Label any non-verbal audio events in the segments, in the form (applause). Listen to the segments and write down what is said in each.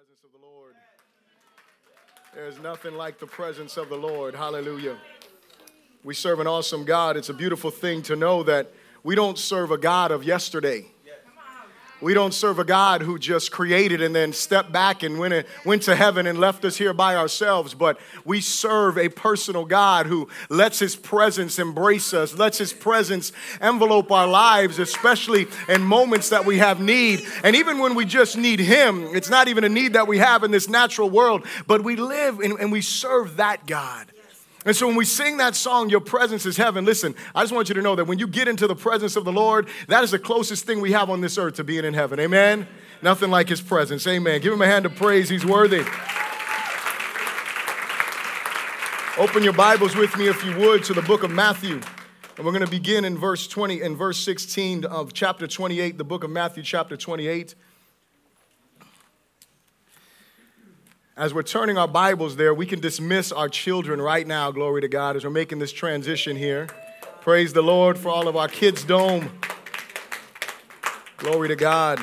presence of the Lord. There's nothing like the presence of the Lord. Hallelujah. We serve an awesome God. It's a beautiful thing to know that we don't serve a God of yesterday. We don't serve a God who just created and then stepped back and went, went to heaven and left us here by ourselves, but we serve a personal God who lets His presence embrace us, lets His presence envelope our lives, especially in moments that we have need. And even when we just need Him, it's not even a need that we have in this natural world, but we live and, and we serve that God. And so when we sing that song, Your Presence is Heaven, listen, I just want you to know that when you get into the presence of the Lord, that is the closest thing we have on this earth to being in heaven. Amen? Nothing like His presence. Amen. Give Him a hand of praise. He's worthy. Open your Bibles with me, if you would, to the book of Matthew. And we're going to begin in verse 20 and verse 16 of chapter 28, the book of Matthew, chapter 28. As we're turning our Bibles there, we can dismiss our children right now, glory to God, as we're making this transition here. Praise the Lord for all of our kids' dome. Glory to God.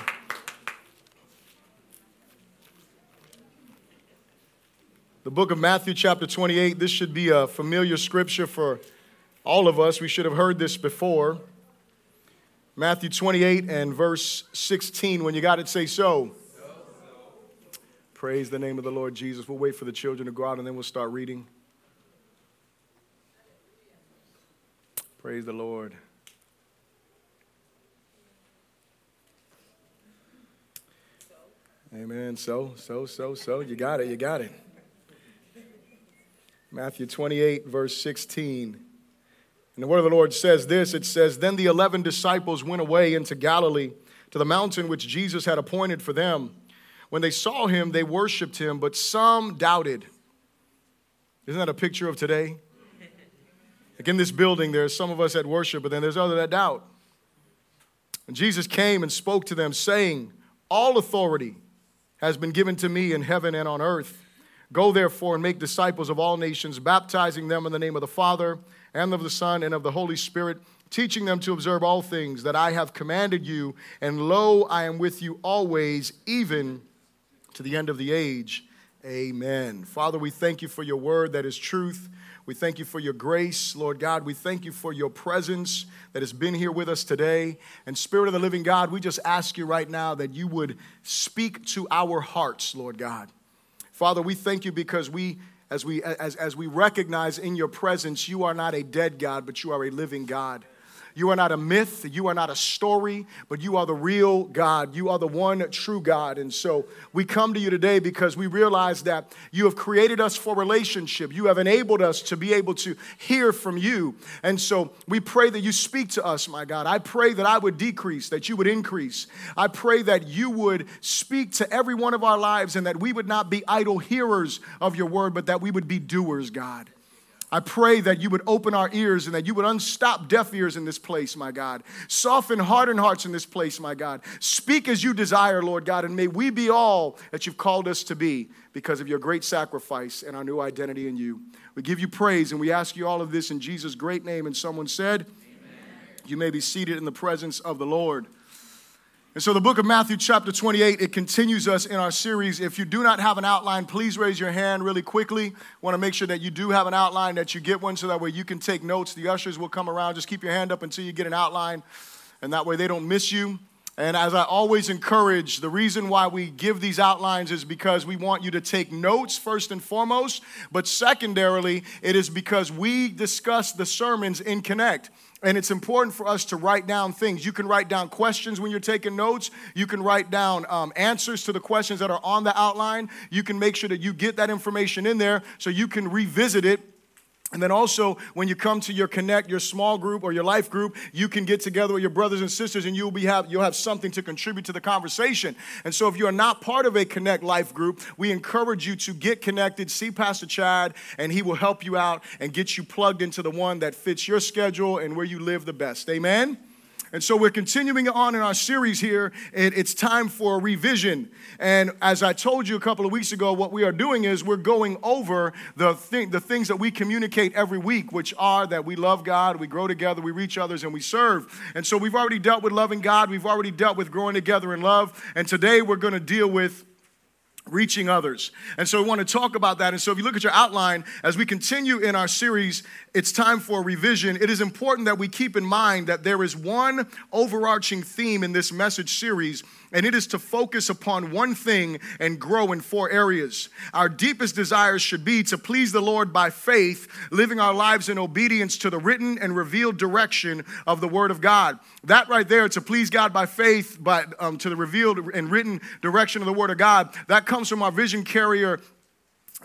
The book of Matthew, chapter 28, this should be a familiar scripture for all of us. We should have heard this before. Matthew 28 and verse 16. When you got it, say so. Praise the name of the Lord Jesus. We'll wait for the children to go out and then we'll start reading. Praise the Lord. Amen. So, so, so, so. You got it. You got it. Matthew 28, verse 16. And the word of the Lord says this it says, Then the eleven disciples went away into Galilee to the mountain which Jesus had appointed for them. When they saw him, they worshiped him, but some doubted. Isn't that a picture of today? Like in this building, there's some of us that worship, but then there's other that doubt. And Jesus came and spoke to them, saying, All authority has been given to me in heaven and on earth. Go therefore and make disciples of all nations, baptizing them in the name of the Father and of the Son and of the Holy Spirit, teaching them to observe all things that I have commanded you. And lo, I am with you always, even to the end of the age. Amen. Father, we thank you for your word that is truth. We thank you for your grace, Lord God. We thank you for your presence that has been here with us today. And Spirit of the living God, we just ask you right now that you would speak to our hearts, Lord God. Father, we thank you because we as we as, as we recognize in your presence you are not a dead God, but you are a living God. You are not a myth, you are not a story, but you are the real God. You are the one true God. And so we come to you today because we realize that you have created us for relationship. You have enabled us to be able to hear from you. And so we pray that you speak to us, my God. I pray that I would decrease, that you would increase. I pray that you would speak to every one of our lives and that we would not be idle hearers of your word, but that we would be doers, God. I pray that you would open our ears and that you would unstop deaf ears in this place, my God. Soften hardened hearts in this place, my God. Speak as you desire, Lord God, and may we be all that you've called us to be because of your great sacrifice and our new identity in you. We give you praise and we ask you all of this in Jesus' great name. And someone said, Amen. You may be seated in the presence of the Lord. And so the book of Matthew, chapter 28, it continues us in our series. If you do not have an outline, please raise your hand really quickly. Want to make sure that you do have an outline, that you get one so that way you can take notes. The ushers will come around. Just keep your hand up until you get an outline, and that way they don't miss you. And as I always encourage, the reason why we give these outlines is because we want you to take notes first and foremost, but secondarily, it is because we discuss the sermons in Connect. And it's important for us to write down things. You can write down questions when you're taking notes. You can write down um, answers to the questions that are on the outline. You can make sure that you get that information in there so you can revisit it and then also, when you come to your connect, your small group or your life group, you can get together with your brothers and sisters, and you'll be have you'll have something to contribute to the conversation. And so, if you are not part of a connect life group, we encourage you to get connected. See Pastor Chad, and he will help you out and get you plugged into the one that fits your schedule and where you live the best. Amen. And so we're continuing on in our series here. it's time for a revision. And as I told you a couple of weeks ago, what we are doing is we're going over the, thing, the things that we communicate every week, which are that we love God, we grow together, we reach others, and we serve. And so we've already dealt with loving God, we've already dealt with growing together in love. And today we're going to deal with reaching others. And so we want to talk about that. And so if you look at your outline, as we continue in our series, It's Time for a Revision, it is important that we keep in mind that there is one overarching theme in this message series, and it is to focus upon one thing and grow in four areas. Our deepest desires should be to please the Lord by faith, living our lives in obedience to the written and revealed direction of the Word of God. That right there, to please God by faith, but um, to the revealed and written direction of the Word of God, that comes from our vision carrier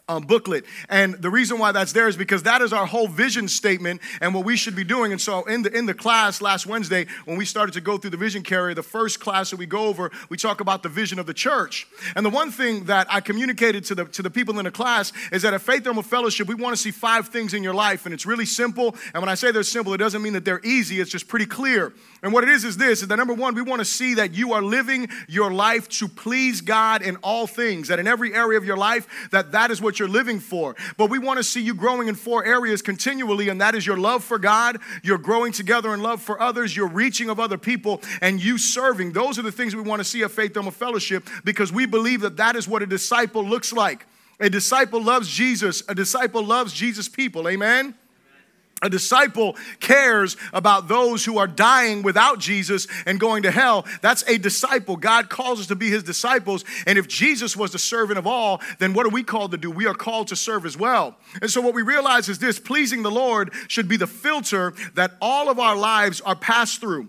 um, booklet. And the reason why that's there is because that is our whole vision statement and what we should be doing. And so in the in the class last Wednesday, when we started to go through the vision carrier, the first class that we go over, we talk about the vision of the church. And the one thing that I communicated to the to the people in the class is that at Faith Thermal Fellowship, we want to see five things in your life, and it's really simple. And when I say they're simple, it doesn't mean that they're easy. It's just pretty clear. And what it is is this: is that number one, we want to see that you are living your life to please God in all things. That in every area of your life, that that is what you're living for. But we want to see you growing in four areas continually, and that is your love for God, you're growing together in love for others, you're reaching of other people, and you serving. Those are the things we want to see at Faith Thermal Fellowship because we believe that that is what a disciple looks like. A disciple loves Jesus. A disciple loves Jesus' people. Amen. A disciple cares about those who are dying without Jesus and going to hell. That's a disciple. God calls us to be his disciples. And if Jesus was the servant of all, then what are we called to do? We are called to serve as well. And so what we realize is this pleasing the Lord should be the filter that all of our lives are passed through.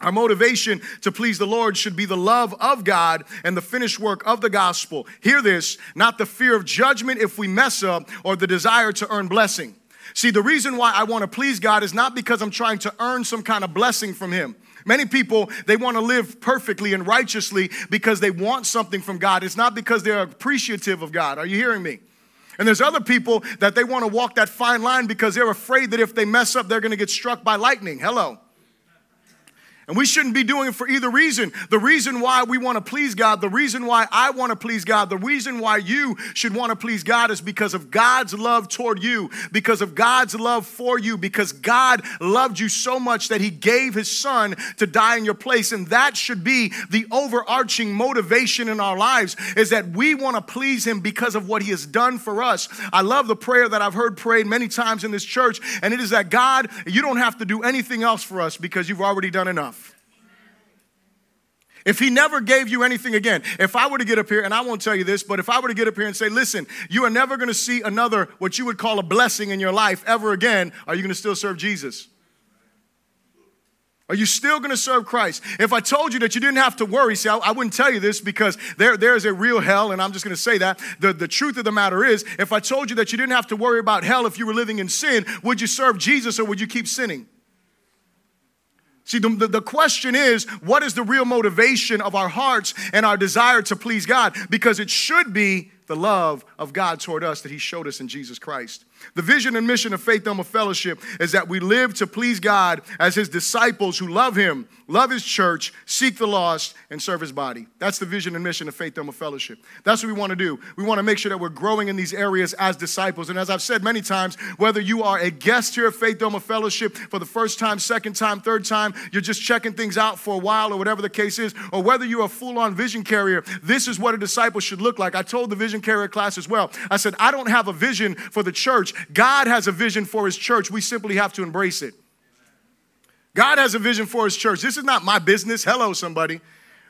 Our motivation to please the Lord should be the love of God and the finished work of the gospel. Hear this, not the fear of judgment if we mess up or the desire to earn blessing. See, the reason why I want to please God is not because I'm trying to earn some kind of blessing from Him. Many people, they want to live perfectly and righteously because they want something from God. It's not because they're appreciative of God. Are you hearing me? And there's other people that they want to walk that fine line because they're afraid that if they mess up, they're going to get struck by lightning. Hello. And we shouldn't be doing it for either reason. The reason why we want to please God, the reason why I want to please God, the reason why you should want to please God is because of God's love toward you, because of God's love for you, because God loved you so much that He gave His Son to die in your place. And that should be the overarching motivation in our lives is that we want to please Him because of what He has done for us. I love the prayer that I've heard prayed many times in this church, and it is that God, you don't have to do anything else for us because you've already done enough. If he never gave you anything again, if I were to get up here, and I won't tell you this, but if I were to get up here and say, listen, you are never gonna see another, what you would call a blessing in your life ever again, are you gonna still serve Jesus? Are you still going to serve Christ? If I told you that you didn't have to worry, see, I, I wouldn't tell you this because there, there is a real hell, and I'm just going to say that. The, the truth of the matter is, if I told you that you didn't have to worry about hell if you were living in sin, would you serve Jesus or would you keep sinning? See, the, the, question is what is the real motivation of our hearts and our desire to please God? Because it should be the love of God toward us that He showed us in Jesus Christ. The vision and mission of Faith Thermal Fellowship is that we live to please God as His disciples who love Him, love His church, seek the lost, and serve His body. That's the vision and mission of Faith Thermal Fellowship. That's what we want to do. We want to make sure that we're growing in these areas as disciples. And as I've said many times, whether you are a guest here at Faith Thermal Fellowship for the first time, second time, third time, you're just checking things out for a while or whatever the case is, or whether you're a full on vision carrier, this is what a disciple should look like. I told the vision carrier class as well. I said, I don't have a vision for the church. God has a vision for his church. We simply have to embrace it. God has a vision for his church. This is not my business. Hello, somebody.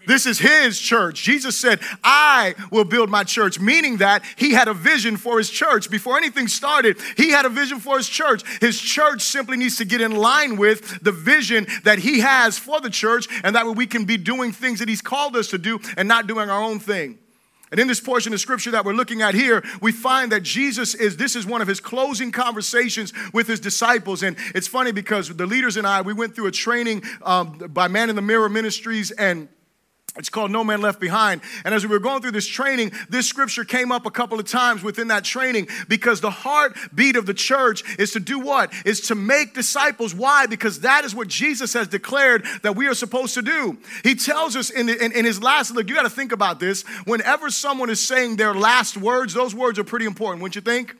This is his church. Jesus said, I will build my church, meaning that he had a vision for his church. Before anything started, he had a vision for his church. His church simply needs to get in line with the vision that he has for the church, and that way we can be doing things that he's called us to do and not doing our own thing. And in this portion of scripture that we're looking at here, we find that Jesus is, this is one of his closing conversations with his disciples. And it's funny because the leaders and I, we went through a training um, by Man in the Mirror Ministries and it's called No Man Left Behind. And as we were going through this training, this scripture came up a couple of times within that training because the heartbeat of the church is to do what? Is to make disciples. Why? Because that is what Jesus has declared that we are supposed to do. He tells us in, the, in, in his last, look, you got to think about this. Whenever someone is saying their last words, those words are pretty important, wouldn't you think?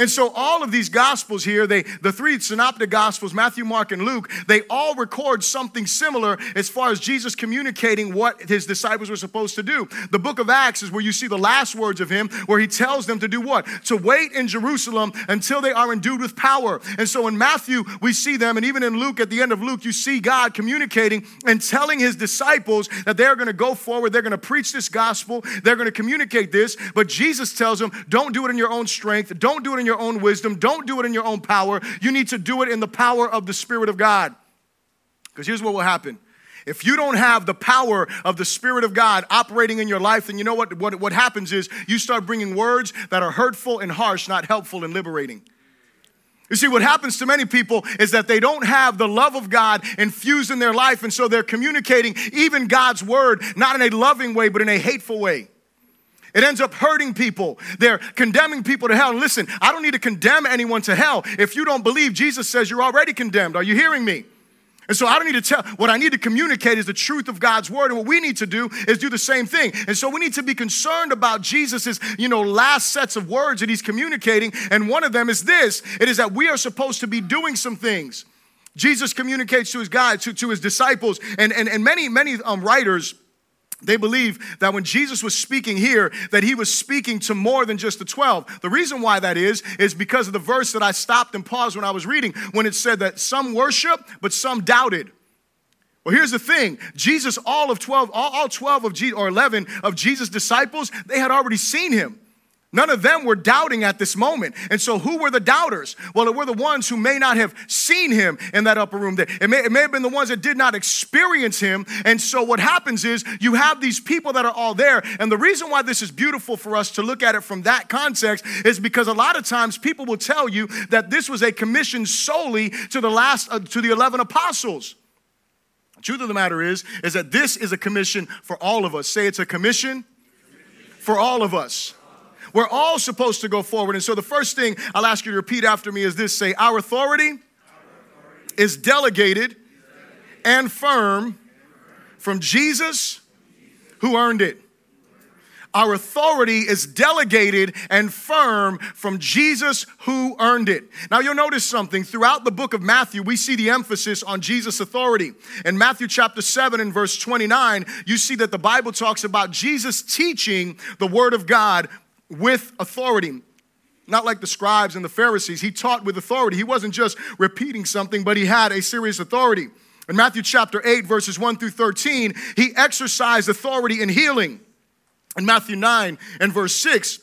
And so all of these gospels here, they the three synoptic gospels, Matthew, Mark, and Luke, they all record something similar as far as Jesus communicating what his disciples were supposed to do. The book of Acts is where you see the last words of him, where he tells them to do what? To wait in Jerusalem until they are endued with power. And so in Matthew, we see them, and even in Luke, at the end of Luke, you see God communicating and telling his disciples that they're going to go forward, they're going to preach this gospel, they're going to communicate this. But Jesus tells them, don't do it in your own strength, don't do it in your own wisdom. Don't do it in your own power. You need to do it in the power of the Spirit of God. Because here's what will happen. If you don't have the power of the Spirit of God operating in your life, then you know what, what, what happens is you start bringing words that are hurtful and harsh, not helpful and liberating. You see, what happens to many people is that they don't have the love of God infused in their life, and so they're communicating even God's word, not in a loving way, but in a hateful way. It ends up hurting people. They're condemning people to hell. Listen, I don't need to condemn anyone to hell. If you don't believe, Jesus says you're already condemned. Are you hearing me? And so I don't need to tell, what I need to communicate is the truth of God's word. And what we need to do is do the same thing. And so we need to be concerned about Jesus's, you know, last sets of words that he's communicating. And one of them is this it is that we are supposed to be doing some things. Jesus communicates to his guides, to, to his disciples, and, and, and many, many um, writers they believe that when Jesus was speaking here that he was speaking to more than just the 12 the reason why that is is because of the verse that i stopped and paused when i was reading when it said that some worship but some doubted. Well here's the thing. Jesus all of 12 all, all 12 of G, or 11 of jesus disciples they had already seen him None of them were doubting at this moment. And so, who were the doubters? Well, it were the ones who may not have seen him in that upper room. It may, it may have been the ones that did not experience him. And so, what happens is you have these people that are all there. And the reason why this is beautiful for us to look at it from that context is because a lot of times people will tell you that this was a commission solely to the last, uh, to the 11 apostles. The truth of the matter is, is that this is a commission for all of us. Say it's a commission for all of us. We're all supposed to go forward. And so the first thing I'll ask you to repeat after me is this say, Our authority, is delegated and firm from Jesus who earned it. Our authority is delegated and firm from Jesus who earned it. Now, you'll notice something. Throughout the book of Matthew, we see the emphasis on Jesus' authority. In Matthew chapter 7 and verse 29, you see that the Bible talks about Jesus teaching the Word of God with authority. Not like the scribes and the Pharisees. He taught with authority. He wasn't just repeating something, but he had a serious authority. In Matthew chapter 8, verses 1 through 13, he exercised authority in healing. In Matthew 9 and verse 6,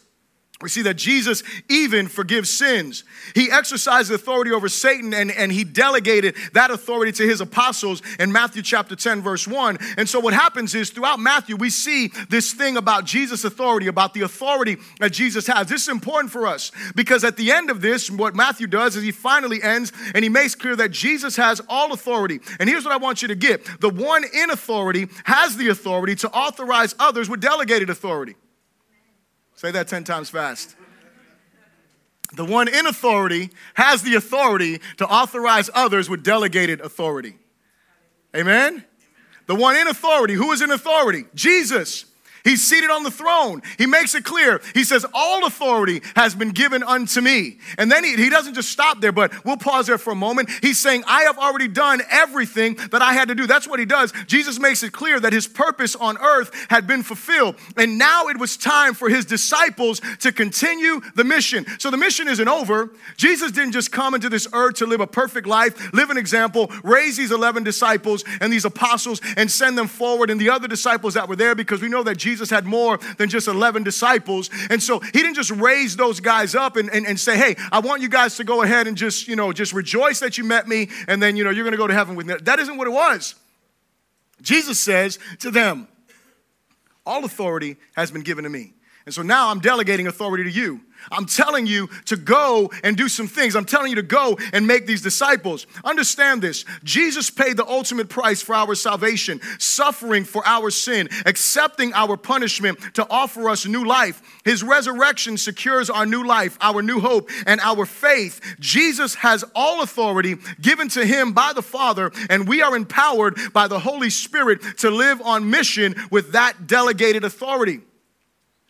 we see that Jesus even forgives sins. He exercised authority over Satan and, and he delegated that authority to his apostles in Matthew chapter 10, verse 1. And so, what happens is throughout Matthew, we see this thing about Jesus' authority, about the authority that Jesus has. This is important for us because at the end of this, what Matthew does is he finally ends and he makes clear that Jesus has all authority. And here's what I want you to get the one in authority has the authority to authorize others with delegated authority. Say that 10 times fast. The one in authority has the authority to authorize others with delegated authority. Amen? The one in authority, who is in authority? Jesus. He's seated on the throne. He makes it clear. He says, All authority has been given unto me. And then he, he doesn't just stop there, but we'll pause there for a moment. He's saying, I have already done everything that I had to do. That's what he does. Jesus makes it clear that his purpose on earth had been fulfilled. And now it was time for his disciples to continue the mission. So the mission isn't over. Jesus didn't just come into this earth to live a perfect life, live an example, raise these 11 disciples and these apostles and send them forward and the other disciples that were there because we know that Jesus Jesus had more than just 11 disciples. And so he didn't just raise those guys up and, and, and say, hey, I want you guys to go ahead and just, you know, just rejoice that you met me and then, you know, you're going to go to heaven with me. That isn't what it was. Jesus says to them, all authority has been given to me. And so now I'm delegating authority to you. I'm telling you to go and do some things. I'm telling you to go and make these disciples. Understand this Jesus paid the ultimate price for our salvation, suffering for our sin, accepting our punishment to offer us new life. His resurrection secures our new life, our new hope, and our faith. Jesus has all authority given to him by the Father, and we are empowered by the Holy Spirit to live on mission with that delegated authority.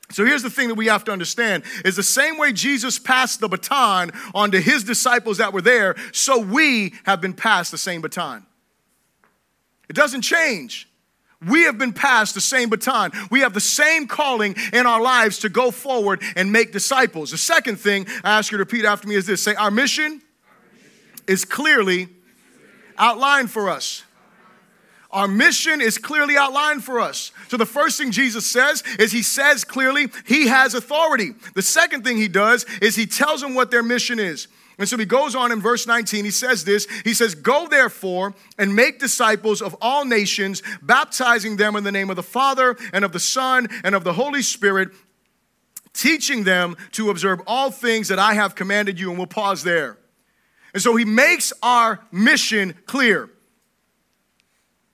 So here's the thing that we have to understand is the same way Jesus passed the baton onto his disciples that were there, so we have been passed the same baton. It doesn't change. We have been passed the same baton. We have the same calling in our lives to go forward and make disciples. The second thing I ask you to repeat after me is this say, Our mission, our mission. is clearly outlined for us. Our mission is clearly outlined for us. So, the first thing Jesus says is He says clearly He has authority. The second thing He does is He tells them what their mission is. And so he goes on in verse 19, he says this He says, Go therefore and make disciples of all nations, baptizing them in the name of the Father and of the Son and of the Holy Spirit, teaching them to observe all things that I have commanded you. And we'll pause there. And so he makes our mission clear.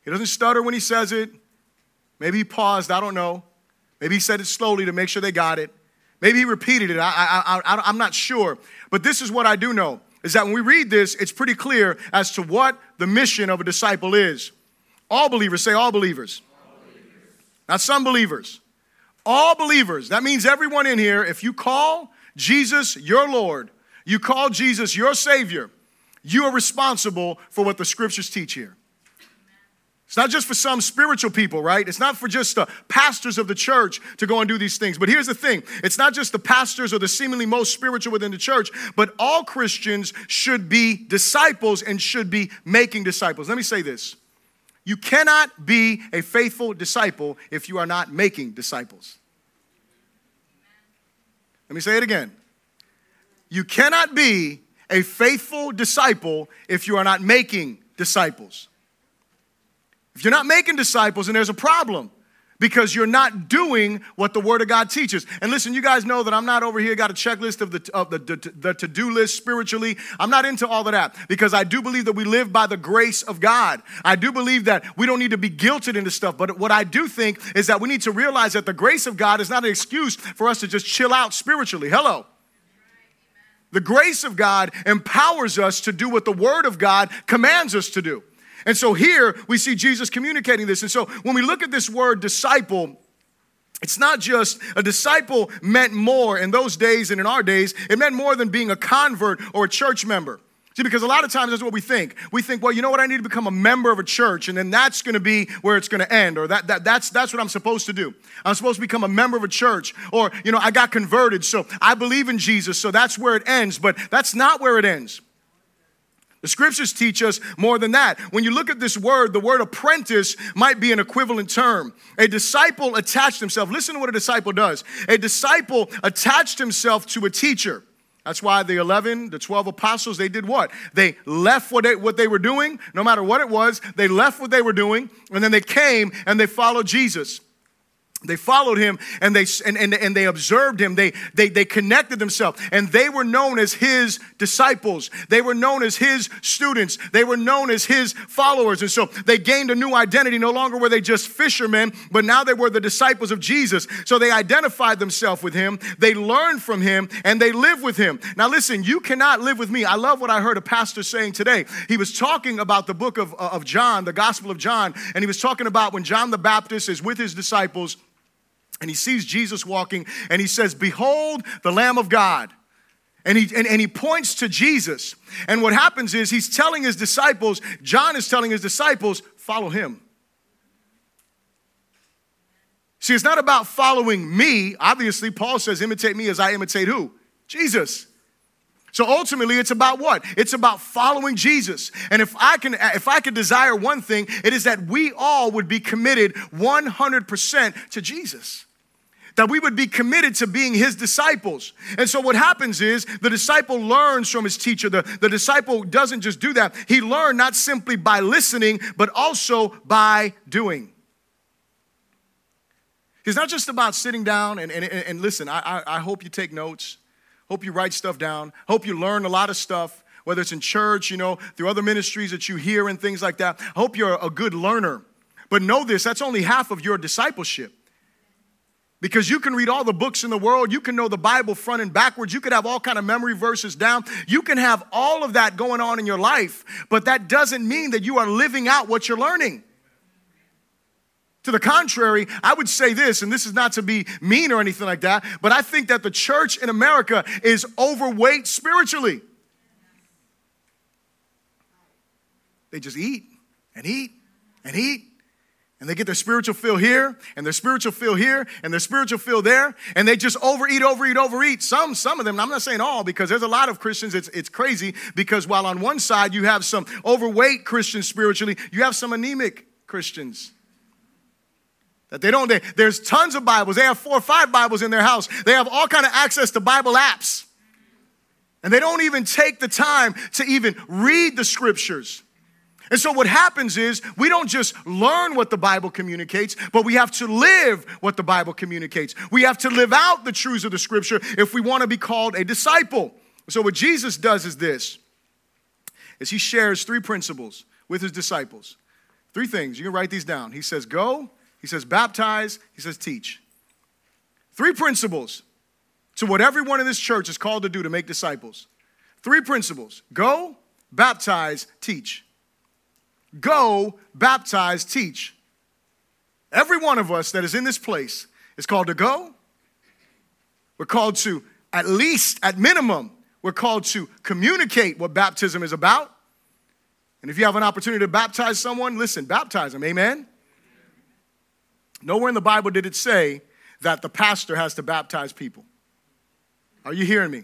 He doesn't stutter when he says it. Maybe he paused, I don't know. Maybe he said it slowly to make sure they got it. Maybe he repeated it, I, I, I, I'm not sure. But this is what I do know is that when we read this, it's pretty clear as to what the mission of a disciple is. All believers, say all believers. All believers. Not some believers. All believers. That means everyone in here, if you call Jesus your Lord, you call Jesus your Savior, you are responsible for what the scriptures teach here. It's not just for some spiritual people, right? It's not for just the pastors of the church to go and do these things. But here's the thing it's not just the pastors or the seemingly most spiritual within the church, but all Christians should be disciples and should be making disciples. Let me say this you cannot be a faithful disciple if you are not making disciples. Let me say it again. You cannot be a faithful disciple if you are not making disciples. If you're not making disciples, and there's a problem because you're not doing what the Word of God teaches. And listen, you guys know that I'm not over here got a checklist of the of the, the, the to do list spiritually. I'm not into all of that because I do believe that we live by the grace of God. I do believe that we don't need to be guilted into stuff. But what I do think is that we need to realize that the grace of God is not an excuse for us to just chill out spiritually. Hello. The grace of God empowers us to do what the Word of God commands us to do. And so here we see Jesus communicating this. And so when we look at this word disciple, it's not just a disciple meant more in those days and in our days, it meant more than being a convert or a church member. See, because a lot of times that's what we think. We think, well, you know what, I need to become a member of a church, and then that's gonna be where it's gonna end, or that, that that's that's what I'm supposed to do. I'm supposed to become a member of a church, or you know, I got converted, so I believe in Jesus, so that's where it ends. But that's not where it ends. The scriptures teach us more than that. When you look at this word, the word apprentice might be an equivalent term. A disciple attached himself. Listen to what a disciple does. A disciple attached himself to a teacher. That's why the 11, the 12 apostles, they did what? They left what they, what they were doing, no matter what it was, they left what they were doing, and then they came and they followed Jesus. They followed him and they, and, and, and they observed him. They, they, they connected themselves and they were known as his disciples. They were known as his students. They were known as his followers. And so they gained a new identity. No longer were they just fishermen, but now they were the disciples of Jesus. So they identified themselves with him. They learned from him and they live with him. Now, listen, you cannot live with me. I love what I heard a pastor saying today. He was talking about the book of, uh, of John, the Gospel of John, and he was talking about when John the Baptist is with his disciples and he sees Jesus walking and he says, Behold the Lamb of God. And he, and, and he points to Jesus. And what happens is he's telling his disciples, John is telling his disciples, follow him. See, it's not about following me. Obviously, Paul says, imitate me as I imitate who? Jesus. So ultimately, it's about what? It's about following Jesus. And if I can, if I could desire one thing, it is that we all would be committed 100% to Jesus that we would be committed to being his disciples. And so what happens is the disciple learns from his teacher. The, the disciple doesn't just do that, he learned not simply by listening, but also by doing. It's not just about sitting down and, and, and listen, I, I, I hope you take notes. Hope you write stuff down. Hope you learn a lot of stuff, whether it's in church, you know, through other ministries that you hear and things like that. I hope you're a good learner. But know this that's only half of your discipleship. Because you can read all the books in the world, you can know the Bible front and backwards, you could have all kind of memory verses down. You can have all of that going on in your life, but that doesn't mean that you are living out what you're learning. To the contrary, I would say this, and this is not to be mean or anything like that, but I think that the church in America is overweight spiritually. They just eat and eat and eat. And they get their spiritual fill here, and their spiritual fill here, and their spiritual fill there, and they just overeat, overeat, overeat. Some, some of them, I'm not saying all, because there's a lot of Christians, it's, it's crazy, because while on one side you have some overweight Christians spiritually, you have some anemic Christians. That they don't, they, there's tons of Bibles. They have four or five Bibles in their house. They have all kind of access to Bible apps. And they don't even take the time to even read the scriptures. And so what happens is we don't just learn what the Bible communicates, but we have to live what the Bible communicates. We have to live out the truths of the scripture if we want to be called a disciple. So what Jesus does is this is he shares three principles with his disciples. Three things. You can write these down. He says, Go, he says, baptize. He says, teach. Three principles to what everyone in this church is called to do to make disciples. Three principles go, baptize, teach. Go, baptize, teach. Every one of us that is in this place is called to go. We're called to, at least, at minimum, we're called to communicate what baptism is about. And if you have an opportunity to baptize someone, listen, baptize them. Amen. Nowhere in the Bible did it say that the pastor has to baptize people. Are you hearing me?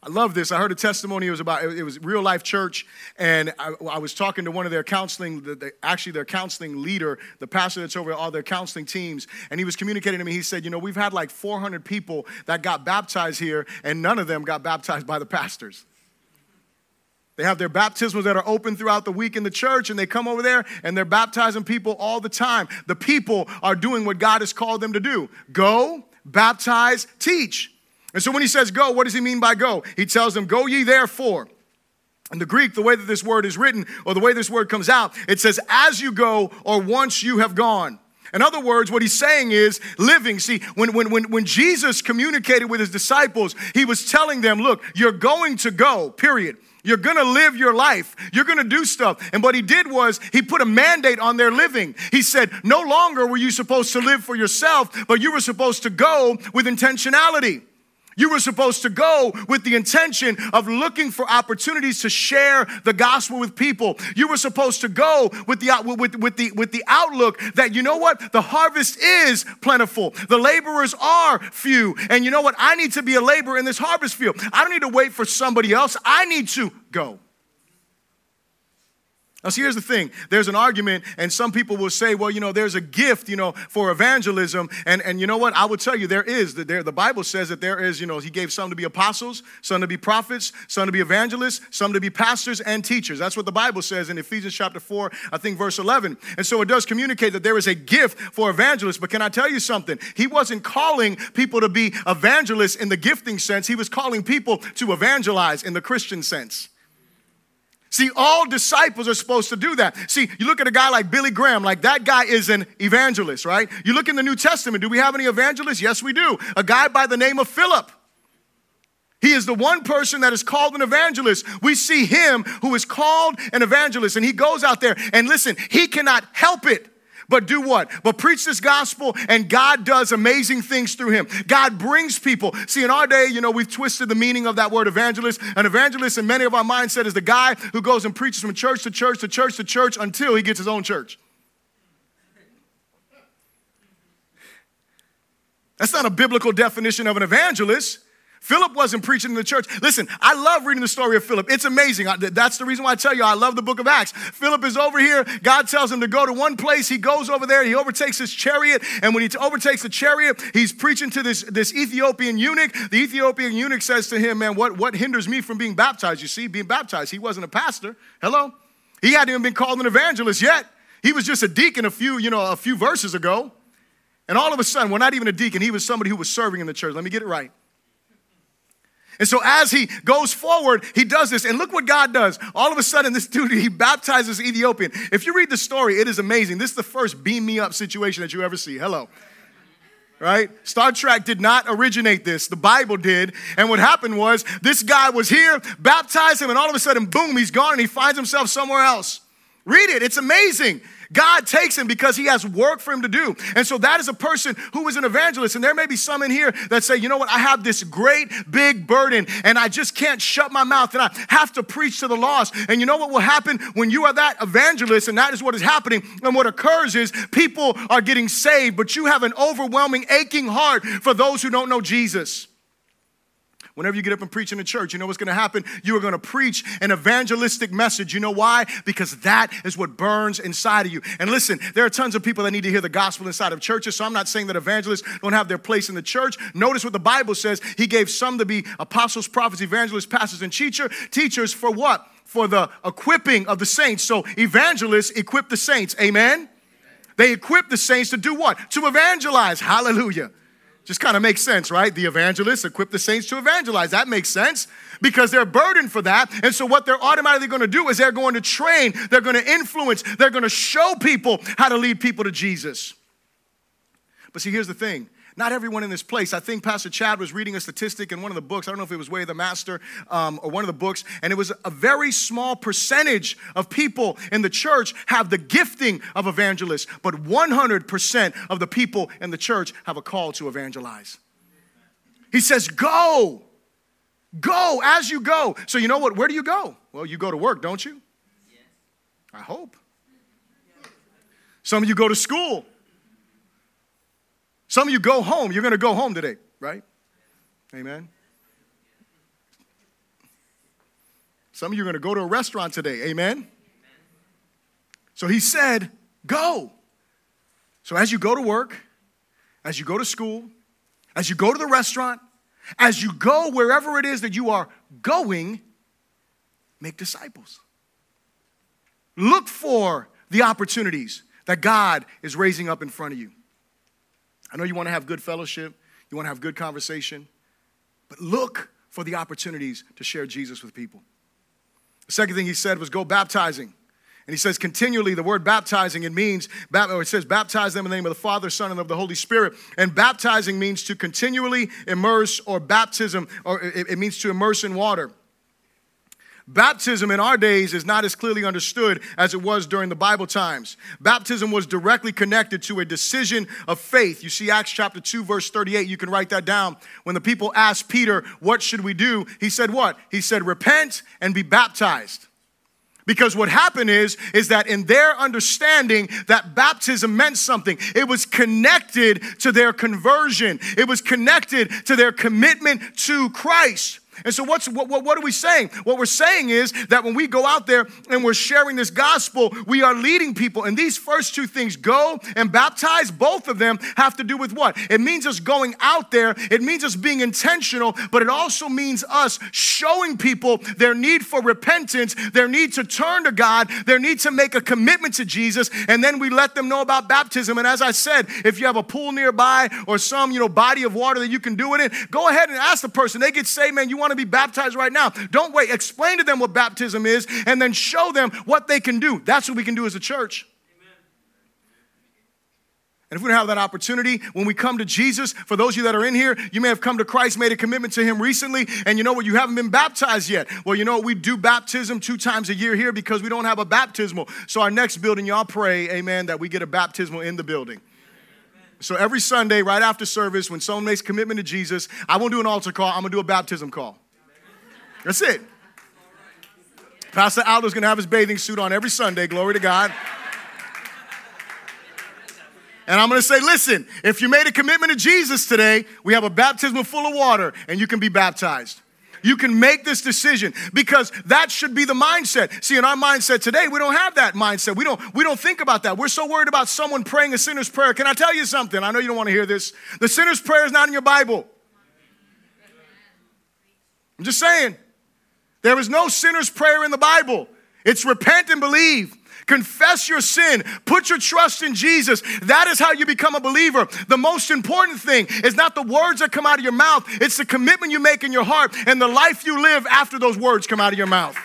I love this. I heard a testimony. It was about it was real life church, and I, I was talking to one of their counseling, the, the, actually their counseling leader, the pastor that's over all their counseling teams, and he was communicating to me. He said, "You know, we've had like 400 people that got baptized here, and none of them got baptized by the pastors." They have their baptisms that are open throughout the week in the church, and they come over there and they're baptizing people all the time. The people are doing what God has called them to do go, baptize, teach. And so when he says go, what does he mean by go? He tells them, Go ye therefore. In the Greek, the way that this word is written, or the way this word comes out, it says, as you go, or once you have gone. In other words, what he's saying is living. See, when, when, when, when Jesus communicated with his disciples, he was telling them, look, you're going to go, period. You're gonna live your life. You're gonna do stuff. And what he did was he put a mandate on their living. He said, No longer were you supposed to live for yourself, but you were supposed to go with intentionality. You were supposed to go with the intention of looking for opportunities to share the gospel with people. You were supposed to go with the, with, with, the, with the outlook that, you know what? The harvest is plentiful. The laborers are few. And you know what? I need to be a laborer in this harvest field. I don't need to wait for somebody else. I need to go. Now, see, here's the thing. There's an argument, and some people will say, well, you know, there's a gift, you know, for evangelism. And, and you know what? I would tell you there is. There, the Bible says that there is, you know, he gave some to be apostles, some to be prophets, some to be evangelists, some to be pastors and teachers. That's what the Bible says in Ephesians chapter 4, I think verse 11. And so it does communicate that there is a gift for evangelists. But can I tell you something? He wasn't calling people to be evangelists in the gifting sense, he was calling people to evangelize in the Christian sense. See, all disciples are supposed to do that. See, you look at a guy like Billy Graham, like that guy is an evangelist, right? You look in the New Testament, do we have any evangelists? Yes, we do. A guy by the name of Philip. He is the one person that is called an evangelist. We see him who is called an evangelist, and he goes out there and listen, he cannot help it but do what? But preach this gospel, and God does amazing things through him. God brings people. See, in our day, you know, we've twisted the meaning of that word evangelist. An evangelist in many of our mindset is the guy who goes and preaches from church to church to church to church until he gets his own church. That's not a biblical definition of an evangelist. Philip wasn't preaching in the church. Listen, I love reading the story of Philip. It's amazing. That's the reason why I tell you I love the book of Acts. Philip is over here. God tells him to go to one place. He goes over there. He overtakes his chariot. And when he overtakes the chariot, he's preaching to this, this Ethiopian eunuch. The Ethiopian eunuch says to him, Man, what, what hinders me from being baptized? You see, being baptized. He wasn't a pastor. Hello? He hadn't even been called an evangelist yet. He was just a deacon a few, you know, a few verses ago. And all of a sudden, well, not even a deacon, he was somebody who was serving in the church. Let me get it right. And so as he goes forward, he does this. And look what God does. All of a sudden, this dude, he baptizes Ethiopian. If you read the story, it is amazing. This is the first beam me up situation that you ever see. Hello. Right? Star Trek did not originate this. The Bible did. And what happened was this guy was here, baptized him, and all of a sudden, boom, he's gone and he finds himself somewhere else Read it, it's amazing. God takes him because he has work for him to do. And so that is a person who is an evangelist. And there may be some in here that say, you know what, I have this great big burden and I just can't shut my mouth and I have to preach to the lost. And you know what will happen when you are that evangelist and that is what is happening. And what occurs is people are getting saved, but you have an overwhelming, aching heart for those who don't know Jesus. Whenever you get up and preach in the church, you know what's going to happen? You are going to preach an evangelistic message. You know why? Because that is what burns inside of you. And listen, there are tons of people that need to hear the gospel inside of churches. So I'm not saying that evangelists don't have their place in the church. Notice what the Bible says. He gave some to be apostles, prophets, evangelists, pastors, and teacher, teachers for what? For the equipping of the saints. So evangelists equip the saints. Amen? They equip the saints to do what? To evangelize. Hallelujah. Just kind of makes sense, right? The evangelists equip the saints to evangelize. That makes sense because they're burdened for that. And so, what they're automatically going to do is they're going to train, they're going to influence, they're going to show people how to lead people to Jesus. But see, here's the thing not everyone in this place. I think Pastor Chad was reading a statistic in one of the books. I don't know if it was Way of the Master um, or one of the books, and it was a very small percentage of people in the church have the gifting of evangelists, but 100% of the people in the church have a call to evangelize. He says, Go, go as you go. So, you know what? Where do you go? Well, you go to work, don't you? I hope. Some of you go to school. Some of you go home. You're going to go home today, right? Amen. Some of you are going to go to a restaurant today. Amen. So he said, Go. So as you go to work, as you go to school, as you go to the restaurant, as you go wherever it is that you are going, make disciples. Look for the opportunities that God is raising up in front of you. I know you want to have good fellowship, you want to have good conversation, but look for the opportunities to share Jesus with people. The second thing he said was go baptizing. And he says continually, the word baptizing, it means, it says baptize them in the name of the Father, Son, and of the Holy Spirit. And baptizing means to continually immerse, or baptism, or it means to immerse in water. Baptism in our days is not as clearly understood as it was during the Bible times. Baptism was directly connected to a decision of faith. You see Acts chapter 2 verse 38, you can write that down. When the people asked Peter, "What should we do?" He said what? He said, "Repent and be baptized." Because what happened is, is that in their understanding, that baptism meant something. It was connected to their conversion. It was connected to their commitment to Christ. And so, what's, what, what, what, are we saying? What we're saying is that when we go out there and we're sharing this gospel, we are leading people. And these first two things, go and baptize, both of them have to do with what? It means us going out there, it means us being intentional, but it also means us showing people their need for repentance, their need to turn to God, their need to make a commitment to Jesus. And then we let them know about baptism. And as I said, if you have a pool nearby or some you know, body of water that you can do it in, go ahead and ask the person. They get saved, man, you want want to be baptized right now. Don't wait. Explain to them what baptism is and then show them what they can do. That's what we can do as a church. And if we don't have that opportunity, when we come to Jesus, for those of you that are in here, you may have come to Christ, made a commitment to Him recently, and you know what? You haven't been baptized yet. Well, you know what? We do baptism two times a year here because we don't have a baptismal. So, our next building, y'all pray, amen, that we get a baptismal in the building. So every Sunday, right after service, when someone makes commitment to Jesus, I won't do an altar call, I'm gonna do a baptism call. That's it. Pastor Aldo's gonna have his bathing suit on every Sunday, glory to God. And I'm gonna say, listen, if you made a commitment to Jesus today, we have a baptism full of water and you can be baptized. You can make this decision because that should be the mindset. See, in our mindset today, we don't have that mindset. We don't, we don't think about that. We're so worried about someone praying a sinner's prayer. Can I tell you something? I know you don't want to hear this. The sinner's prayer is not in your Bible. I'm just saying. There is no sinner's prayer in the Bible. It's repent and believe. Confess your sin. Put your trust in Jesus. That is how you become a believer. The most important thing is not the words that come out of your mouth, it's the commitment you make in your heart and the life you live after those words come out of your mouth.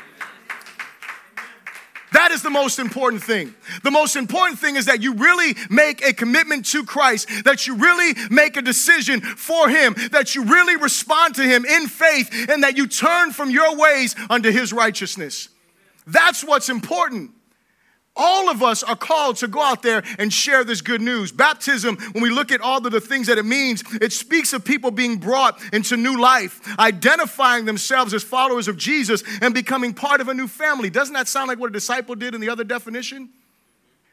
That is the most important thing. The most important thing is that you really make a commitment to Christ, that you really make a decision for Him, that you really respond to Him in faith, and that you turn from your ways unto His righteousness. That's what's important. All of us are called to go out there and share this good news. Baptism, when we look at all of the things that it means, it speaks of people being brought into new life, identifying themselves as followers of Jesus and becoming part of a new family. Doesn't that sound like what a disciple did in the other definition?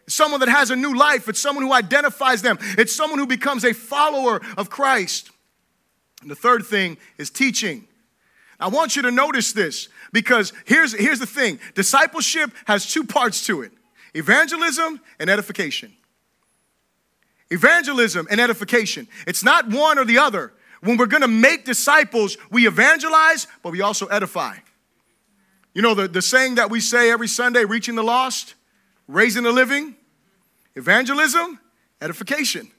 someone that has a new life, it's someone who identifies them, it's someone who becomes a follower of Christ. And the third thing is teaching. I want you to notice this because here's, here's the thing discipleship has two parts to it evangelism and edification. Evangelism and edification. It's not one or the other. When we're gonna make disciples, we evangelize, but we also edify. You know, the, the saying that we say every Sunday reaching the lost, raising the living, evangelism, edification.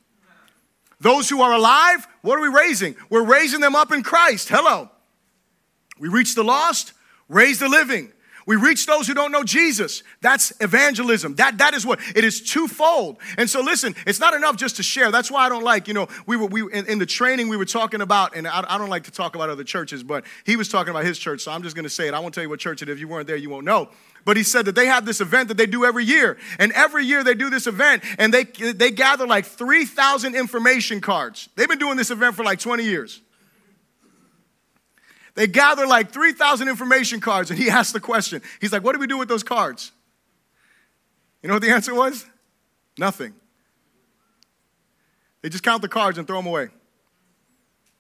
Those who are alive, what are we raising? We're raising them up in Christ. Hello. We reach the lost, raise the living. We reach those who don't know Jesus. That's evangelism. That, that is what it is twofold. And so, listen, it's not enough just to share. That's why I don't like, you know, we were we in, in the training we were talking about, and I, I, don't like to talk about other churches, but he was talking about his church, so I'm just going to say it. I won't tell you what church it is. If you weren't there, you won't know. But he said that they have this event that they do every year, and every year they do this event, and they they gather like 3,000 information cards. They've been doing this event for like 20 years. They gather like 3,000 information cards, and he asked the question. He's like, What do we do with those cards? You know what the answer was? Nothing. They just count the cards and throw them away.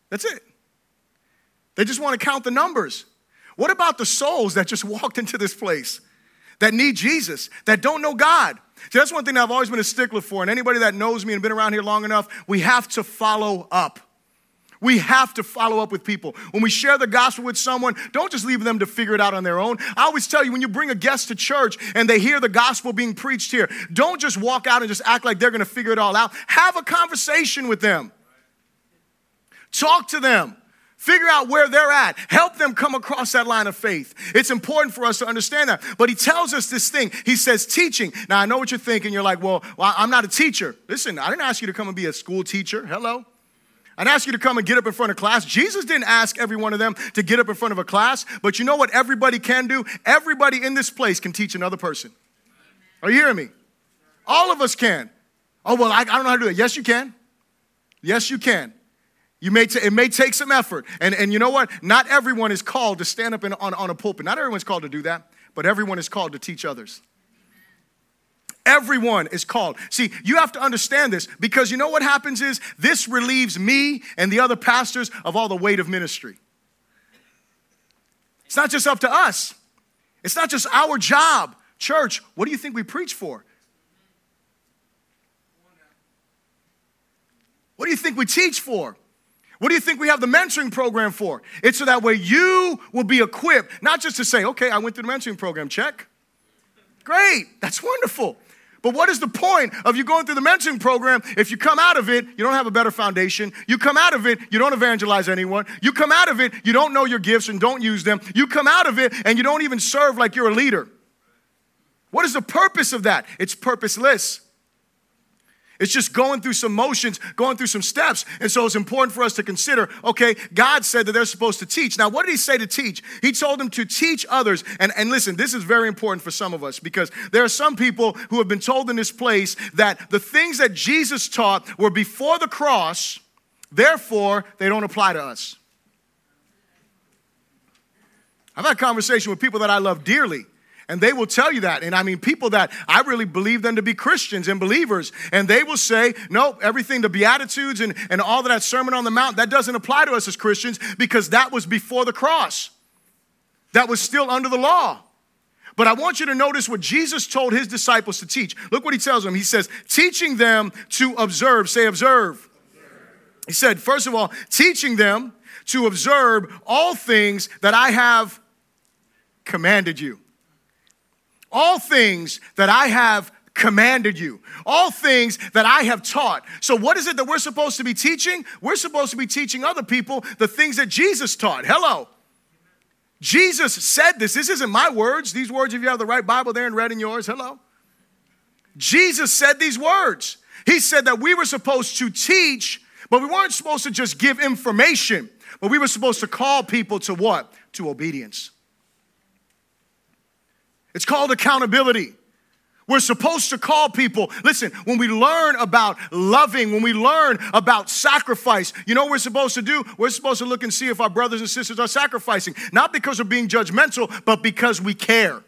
That's it. They just want to count the numbers. What about the souls that just (laughs) walked into this place that need Jesus, that don't know God? See, that's one thing that I've always been a stickler for. And anybody that knows me and been around here long enough, we have to follow up. We have to follow up with people. When we share the gospel with someone, don't just leave them to figure it out on their own. I always tell you when you bring a guest to church and they hear the gospel being preached here, don't just walk out and just act like they're going to figure it all out. Have a conversation with them, talk to them. Figure out where they're at. Help them come across that line of faith. It's important for us to understand that. But he tells us this thing. He says teaching. Now, I know what you're thinking. You're like, well, well I'm not a teacher. Listen, I didn't ask you to come and be a school teacher. Hello. I'd ask you to come and get up in front of class. Jesus didn't ask every one of them to get up in front of a class, but you know what everybody can do? Everybody in this place can teach another person. Are you hearing me? All of us can. Oh, well, I, I don't know how to do it. Yes, you can. Yes, you can. You may t- it may take some effort. And, and you know what? Not everyone is called to stand up in, on, on a pulpit. Not everyone's called to do that, but everyone is called to teach others. Everyone is called. See, you have to understand this because you know what happens is this relieves me and the other pastors of all the weight of ministry. It's not just up to us, it's not just our job. Church, what do you think we preach for? What do you think we teach for? What do you think we have the mentoring program for? It's so that way you will be equipped, not just to say, okay, I went through the mentoring program, check. Great, that's wonderful. But what is the point of you going through the mentoring program if you come out of it, you don't have a better foundation? You come out of it, you don't evangelize anyone. You come out of it, you don't know your gifts and don't use them. You come out of it and you don't even serve like you're a leader. What is the purpose of that? It's purposeless. It's just going through some motions, going through some steps. And so it's important for us to consider okay, God said that they're supposed to teach. Now, what did He say to teach? He told them to teach others. And, and listen, this is very important for some of us because there are some people who have been told in this place that the things that Jesus taught were before the cross, therefore, they don't apply to us. I've had a conversation with people that I love dearly and they will tell you that. And I mean, people that I really believe them to be Christians and believers. And they will say, no, everything, the Beatitudes and, and all that Sermon on the Mount, that doesn't apply to us as Christians because that was before the cross. That was still under the law. But I want you to notice what Jesus told his disciples to teach. Look what he tells them. He says, teaching them to observe. Say, observe. observe. He said, first of all, teaching them to observe all things that I have commanded you all things that I have commanded you, all things that I have taught. So, what is it that we're supposed to be teaching? We're supposed to be teaching other people the things that Jesus taught. Hello. Jesus said this. This isn't my words. These words, if you have the right Bible there and read in yours, hello. Jesus said these words. He said that we were supposed to teach, but we weren't supposed to just give information, but we were supposed to call people to what? To obedience. It's called accountability. We're supposed to call people. Listen, when we learn about loving, when we learn about sacrifice, you know what we're supposed to do? We're supposed to look and see if our brothers and sisters are sacrificing. Not because we're being judgmental, but because we care.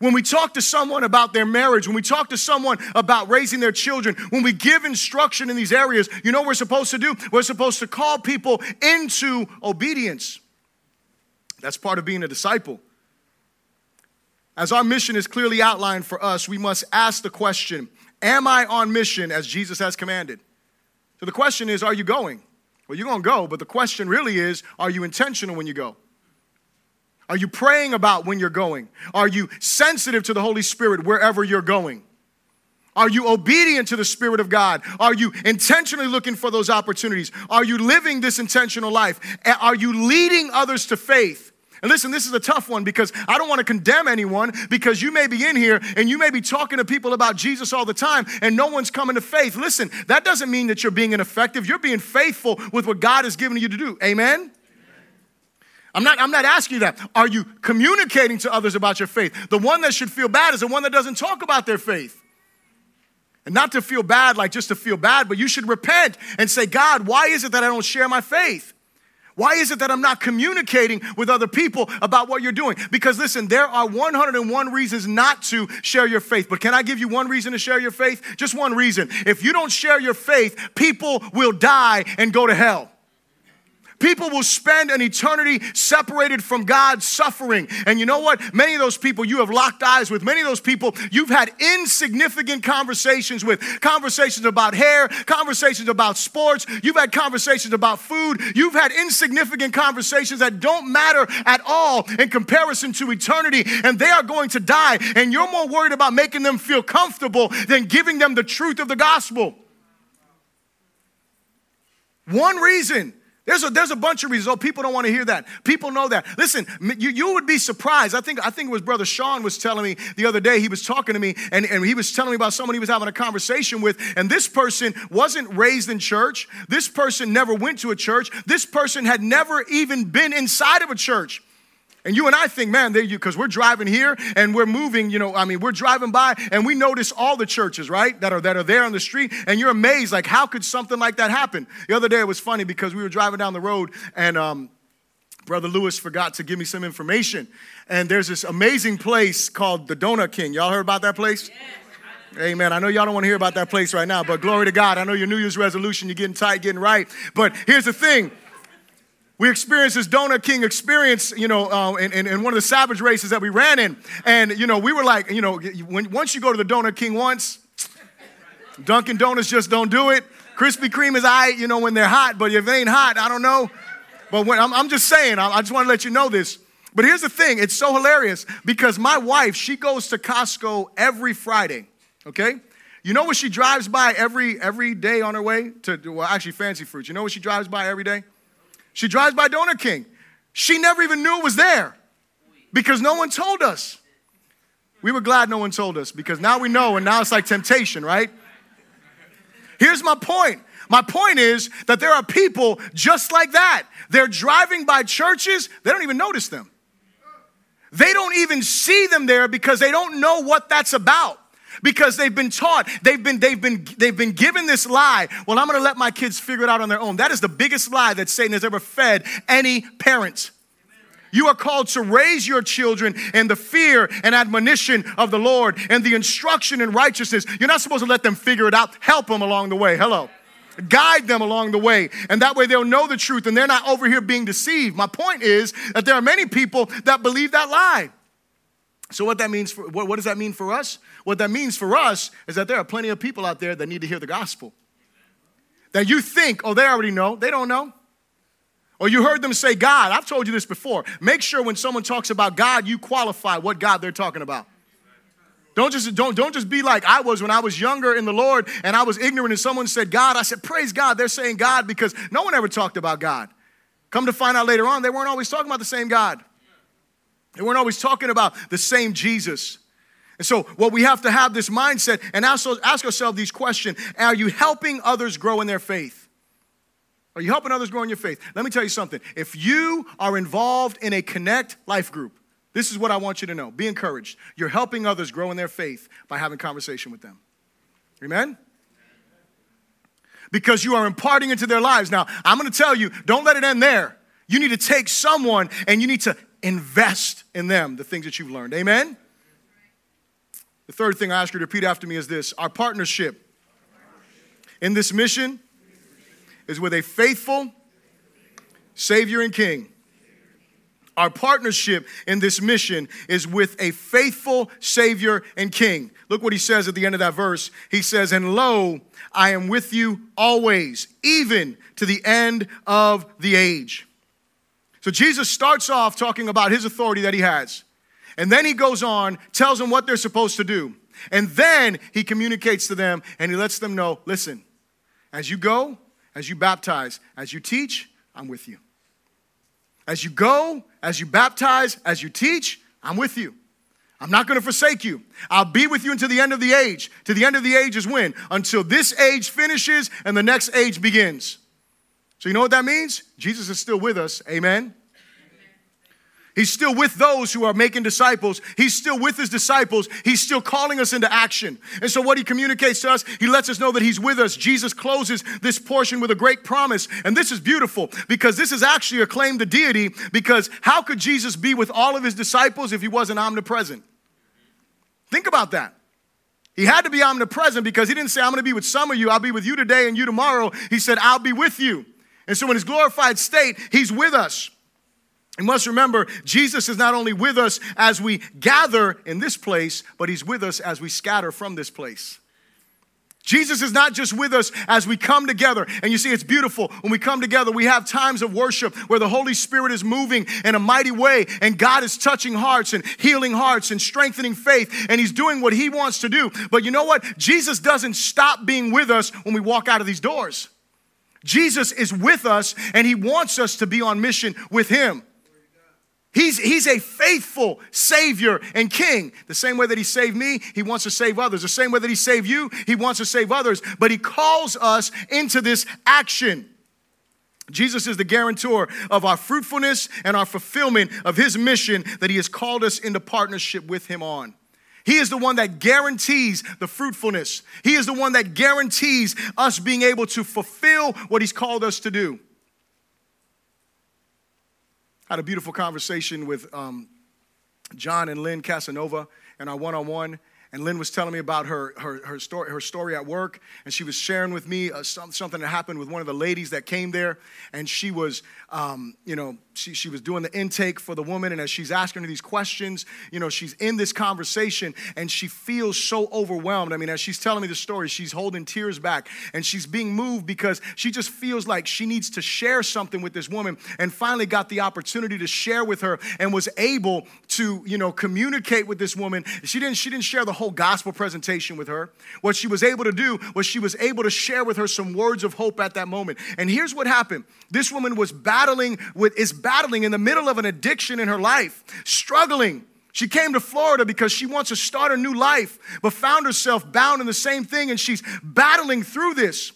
When we talk to someone about their marriage, when we talk to someone about raising their children, when we give instruction in these areas, you know what we're supposed to do? We're supposed to call people into obedience. That's part of being a disciple. As our mission is clearly outlined for us, we must ask the question Am I on mission as Jesus has commanded? So the question is, Are you going? Well, you're going to go, but the question really is, Are you intentional when you go? Are you praying about when you're going? Are you sensitive to the Holy Spirit wherever you're going? Are you obedient to the Spirit of God? Are you intentionally looking for those opportunities? Are you living this intentional life? Are you leading others to faith? And listen, this is a tough one because I don't want to condemn anyone because you may be in here and you may be talking to people about Jesus all the time and no one's coming to faith. Listen, that doesn't mean that you're being ineffective. You're being faithful with what God has given you to do. Amen? I'm not, I'm not asking you that. Are you communicating to others about your faith? The one that should feel bad is the one that doesn't talk about their faith. And not to feel bad, like just to feel bad, but you should repent and say, God, why is it that I don't share my faith? Why is it that I'm not communicating with other people about what you're doing? Because listen, there are 101 reasons not to share your faith. But can I give you one reason to share your faith? Just one reason. If you don't share your faith, people will die and go to hell. People will spend an eternity separated from God, suffering. And you know what? Many of those people you have locked eyes with, many of those people you've had insignificant conversations with conversations about hair, conversations about sports, you've had conversations about food, you've had insignificant conversations that don't matter at all in comparison to eternity, and they are going to die. And you're more worried about making them feel comfortable than giving them the truth of the gospel. One reason there's a, there's a bunch of reasons. Oh, people don't want to hear that. People know that. Listen, you, you would be surprised. I think, I think it was Brother Sean was telling me the other day, he was talking to me and, and he was telling me about someone he was having a conversation with. And this person wasn't raised in church. This person never went to a church. This person had never even been inside of a church. And you and I think, man, because we're driving here and we're moving, you know, I mean, we're driving by and we notice all the churches, right, that are that are there on the street, and you're amazed, like, how could something like that happen? The other day it was funny because we were driving down the road and um, Brother Lewis forgot to give me some information. And there's this amazing place called the Donut King. Y'all heard about that place? Amen. I know y'all don't want to hear about that place right now, but glory to God. I know your New Year's resolution, you're getting tight, getting right. But here's the thing we experienced this Donut King experience, you know, uh, in, in, in, one of the savage races that we ran in. And, you know, we were like, you know, when, once you go to the Donut King once, Dunkin' Donuts just don't do it. Krispy Kreme is I, you know, when they're hot, but if they ain't hot, I don't know. But when, I'm, I'm just saying, I, I just want to let you know this. But here's the thing it's so hilarious because my wife, she goes to Costco every Friday, okay? You know what she drives by every every day on her way to, well, actually, Fancy Fruits. You know what she drives by every day? She drives by Donut King. She never even knew it was there because no one told us. We were glad no one told us because now we know and now it's like temptation, right? Here's my point. My point is that there are people just like that. They're driving by churches, they don't even notice them. They don't even see them there because they don't know what that's about because they've been taught, they've been, they've been, they've been given this lie. Well, I'm going to let my kids figure it out on their own. That is the biggest lie that Satan has ever fed any parent. You are called to raise your children in the fear and admonition of the Lord and the instruction in righteousness. You're not supposed to let them figure it out. Help them along the way. Hello. Guide them along the way. And that way they'll know the truth and they're not over here being deceived. My point is that there are many people that believe that lie. So, what that means for what, what does that mean for us? What that means for us is that there are plenty of people out there that need to hear the gospel. That you think, oh, they already know. They don't know. Or you heard them say God. I've told you this before. Make sure when someone talks about God, you qualify what God they're talking about. Don't just, don't, don't just be like I was when I was younger in the Lord and I was ignorant and someone said God. I said, Praise God. They're saying God because no one ever talked about God. Come to find out later on, they weren't always talking about the same God. They weren't always talking about the same Jesus. And so, what we have to have this mindset and also ask ourselves these questions Are you helping others grow in their faith? Are you helping others grow in your faith? Let me tell you something. If you are involved in a connect life group, This is what I want you to know. Be encouraged. You're helping others grow in their faith by having conversation with them. Amen? Because you are imparting into their lives. Now, I'm going to tell you, don't let it end there. You need to take someone and you need to invest in them, the things that you've learned. Amen? The third thing I ask you to repeat after me is this our partnership in this mission is with a faithful Savior and King. Our partnership in this mission is with a faithful Savior and King. Look what he says at the end of that verse. He says, And lo, I am with you always, even to the end of the age. So Jesus starts off talking about his authority that he has. And then he goes on, tells them what they're supposed to do. And then he communicates to them and he lets them know listen, as you go, as you baptize, as you teach, I'm with you. As you go, as you baptize, as you teach, I'm with you. I'm not going to forsake you. I'll be with you until the end of the age. To the end of the age is when? Until this age finishes and the next age begins. So, you know what that means? Jesus is still with us. Amen. He's still with those who are making disciples. He's still with his disciples. He's still calling us into action. And so, what he communicates to us, he lets us know that he's with us. Jesus closes this portion with a great promise. And this is beautiful because this is actually a claim to deity. Because how could Jesus be with all of his disciples if he wasn't omnipresent? Think about that. He had to be omnipresent because he didn't say, I'm going to be with some of you, I'll be with you today and you tomorrow. He said, I'll be with you. And so, in his glorified state, he's with us. You must remember, Jesus is not only with us as we gather in this place, but he's with us as we scatter from this place. Jesus is not just with us as we come together. And you see, it's beautiful. When we come together, we have times of worship where the Holy Spirit is moving in a mighty way, and God is touching hearts and healing hearts and strengthening faith, and He's doing what He wants to do. But you know what? Jesus doesn't stop being with us when we walk out of these doors. Jesus is with us and he wants us to be on mission with him. He's, he's a faithful Savior and King. The same way that He saved me, He wants to save others. The same way that He saved you, He wants to save others. But He calls us into this action. Jesus is the guarantor of our fruitfulness and our fulfillment of His mission that He has called us into partnership with Him on. He is the one that guarantees the fruitfulness. He is the one that guarantees us being able to fulfill what He's called us to do. I had a beautiful conversation with um, John and Lynn Casanova in our one on one and Lynn was telling me about her, her, her, story, her story at work, and she was sharing with me uh, some, something that happened with one of the ladies that came there, and she was, um, you know, she, she was doing the intake for the woman, and as she's asking her these questions, you know, she's in this conversation, and she feels so overwhelmed. I mean, as she's telling me the story, she's holding tears back, and she's being moved because she just feels like she needs to share something with this woman, and finally got the opportunity to share with her, and was able to, you know, communicate with this woman. She didn't, she didn't share the whole whole gospel presentation with her. What she was able to do was she was able to share with her some words of hope at that moment. And here's what happened. This woman was battling with is battling in the middle of an addiction in her life, struggling. She came to Florida because she wants to start a new life, but found herself bound in the same thing, and she's battling through this.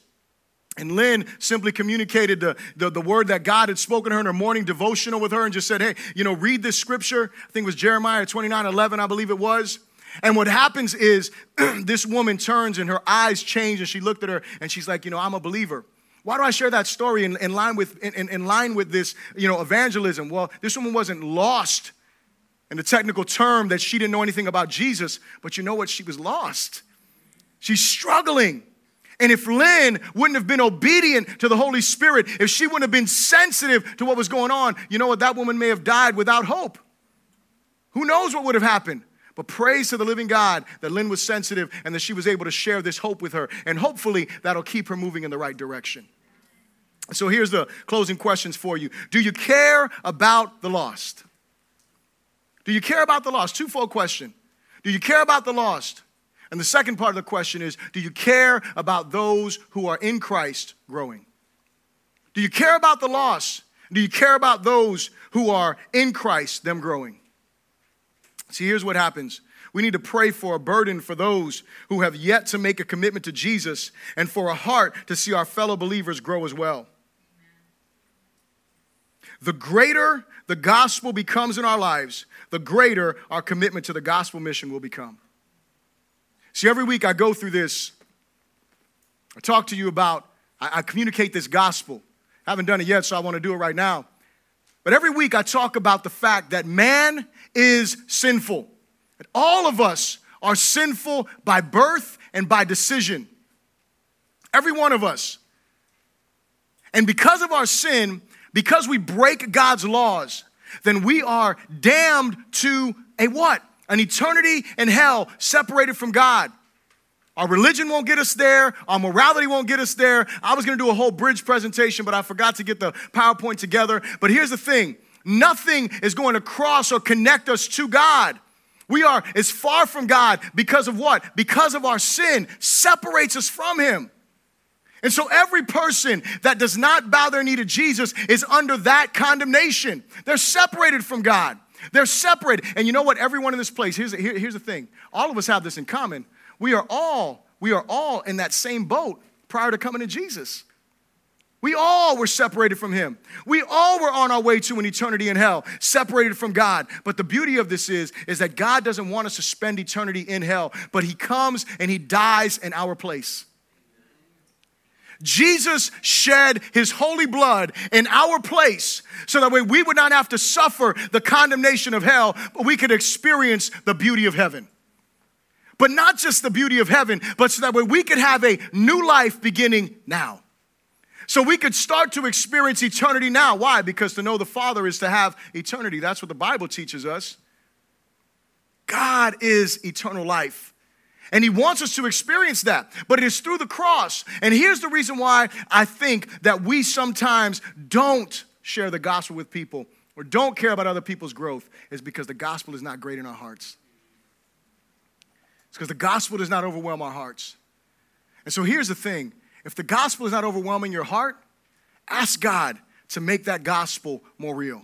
And Lynn simply communicated the, the, the, word that God had spoken to her in her morning devotional with her and just said, Hey, you know, read this scripture. I think it was Jeremiah 29 11, I believe it was. And what happens is (clears throat) this woman turns and her eyes change and she looked at her and she's like, you know, I'm a believer. Why do I share that story in, in line with in, in line with this, you know, evangelism? Well, this woman wasn't lost in the technical term that she didn't know anything about Jesus, but you know what? She was lost. She's struggling. And if Lynn wouldn't have been obedient to the Holy Spirit, if she wouldn't have been sensitive to what was going on, you know what? That woman may have died without hope. Who knows what would have happened? But praise to the living God that Lynn was sensitive and that she was able to share this hope with her. And hopefully that'll keep her moving in the right direction. So here's the closing questions for you Do you care about the lost? Do you care about the lost? Twofold question. Do you care about the lost? And the second part of the question is Do you care about those who are in Christ growing? Do you care about the lost? Do you care about those who are in Christ, them growing? See, here's what happens. We need to pray for a burden for those who have yet to make a commitment to Jesus and for a heart to see our fellow believers grow as well. the greater the gospel becomes in our lives, the greater our commitment to the gospel mission will become. See, every week I go through this. I talk to you about, I, I communicate this gospel. I haven't done it yet, so I want to do it right now. But every week I talk about the fact that man is sinful. All of us are sinful by birth and by decision. Every one of us. And because of our sin, because we break God's laws, then we are damned to a what? An eternity in hell separated from God. Our religion won't get us there. Our morality won't get us there. I was going to do a whole bridge presentation, but I forgot to get the PowerPoint together. But here's the thing nothing is going to cross or connect us to God. We are as far from God because of what? Because of our sin separates us from Him. And so every person that does not bow their knee to Jesus is under that condemnation. They're separated from God. They're separated. And you know what? Everyone in this place, here's, here, here's the thing. All of us have this in common. We are all, we are all in that same boat prior to coming to Jesus. We all were separated from him. We all were on our way to an eternity in hell, separated from God. But the beauty of this is, is that God doesn't want us to spend eternity in hell, but he comes and he dies in our place. Jesus shed his holy blood in our place so that way we would not have to suffer the condemnation of hell, but we could experience the beauty of heaven. But not just the beauty of heaven, but so that way we could have a new life beginning now. So we could start to experience eternity now. Why? Because to know the Father is to have eternity. That's what the Bible teaches us. God is eternal life. And he wants us to experience that, but it is through the cross. And here's the reason why I think that we sometimes don't share the gospel with people or don't care about other people's growth is because the gospel is not great in our hearts. It's because the gospel does not overwhelm our hearts. And so here's the thing if the gospel is not overwhelming your heart, ask God to make that gospel more real.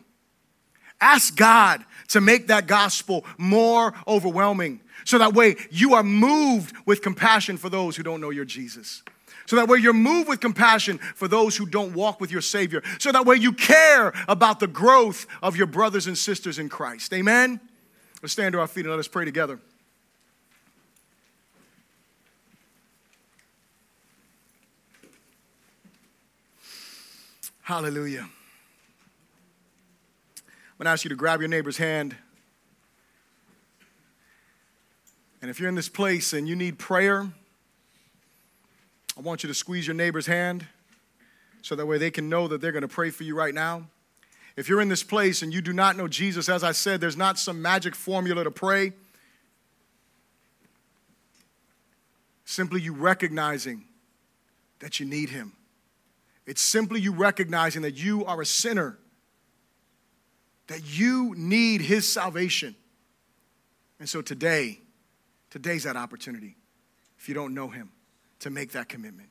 Ask God to make that gospel more overwhelming. So that way you are moved with compassion for those who don't know your Jesus. So that way you're moved with compassion for those who don't walk with your Savior. So that way you care about the growth of your brothers and sisters in Christ. Amen? Let's stand to our feet and let us pray together. Hallelujah. I'm going to ask you to grab your neighbor's hand. And if you're in this place and you need prayer, I want you to squeeze your neighbor's hand so that way they can know that they're going to pray for you right now. If you're in this place and you do not know Jesus, as I said, there's not some magic formula to pray. Simply you recognizing that you need Him. It's simply you recognizing that you are a sinner, that you need His salvation. And so today, Today's that opportunity, if you don't know Him, to make that commitment.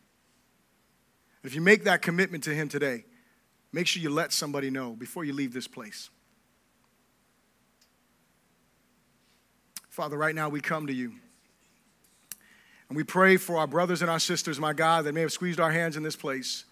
If you make that commitment to Him today, make sure you let somebody know before you leave this place. Father, right now we come to you. And we pray for our brothers and our sisters, my God, that may have squeezed our hands in this place.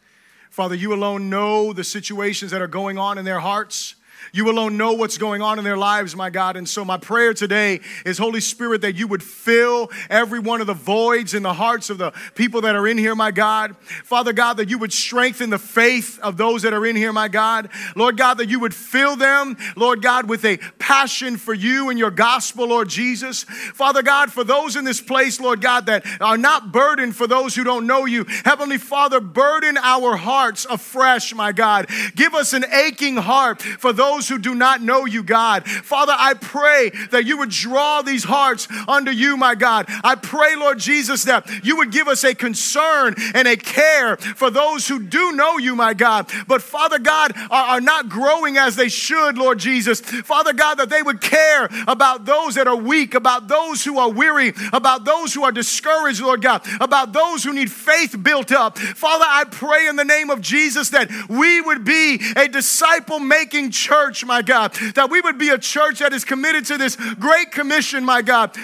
Father, you alone know the situations that are going on in their hearts. You alone know what's going on in their lives, my God. And so, my prayer today is, Holy Spirit, that you would fill every one of the voids in the hearts of the people that are in here, my God. Father God, that you would strengthen the faith of those that are in here, my God. Lord God, that you would fill them, Lord God, with a passion for you and your gospel, Lord Jesus. Father God, for those in this place, Lord God, that are not burdened for those who don't know you, Heavenly Father, burden our hearts afresh, my God. Give us an aching heart for those those who do not know you, God. Father, I pray that you would draw these hearts unto you, my God. I pray, Lord Jesus, that you would give us a concern and a care for those who do know you, my God, but Father God, are, are not growing as they should, Lord Jesus. Father God, that they would care about those that are weak, about those who are weary, about those who are discouraged, Lord God, about those who need faith built up. Father, I pray in the name of Jesus that we would be a disciple making church church, my God. That we would be a church that is committed to this great commission, my God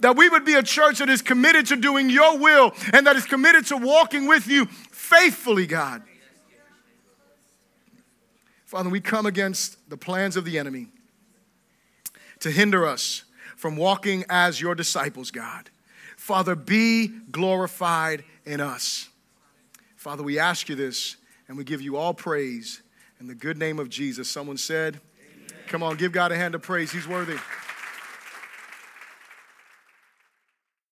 that we would be a church that is committed to doing your will and that is committed to walking with you faithfully, God. Father, we come against the plans of the enemy to hinder us from walking as your disciples, God. Father, be glorified in us. Father, we ask you this and we give you all praise in the good name of Jesus. Someone said, Amen. Come on, give God a hand of praise. He's worthy.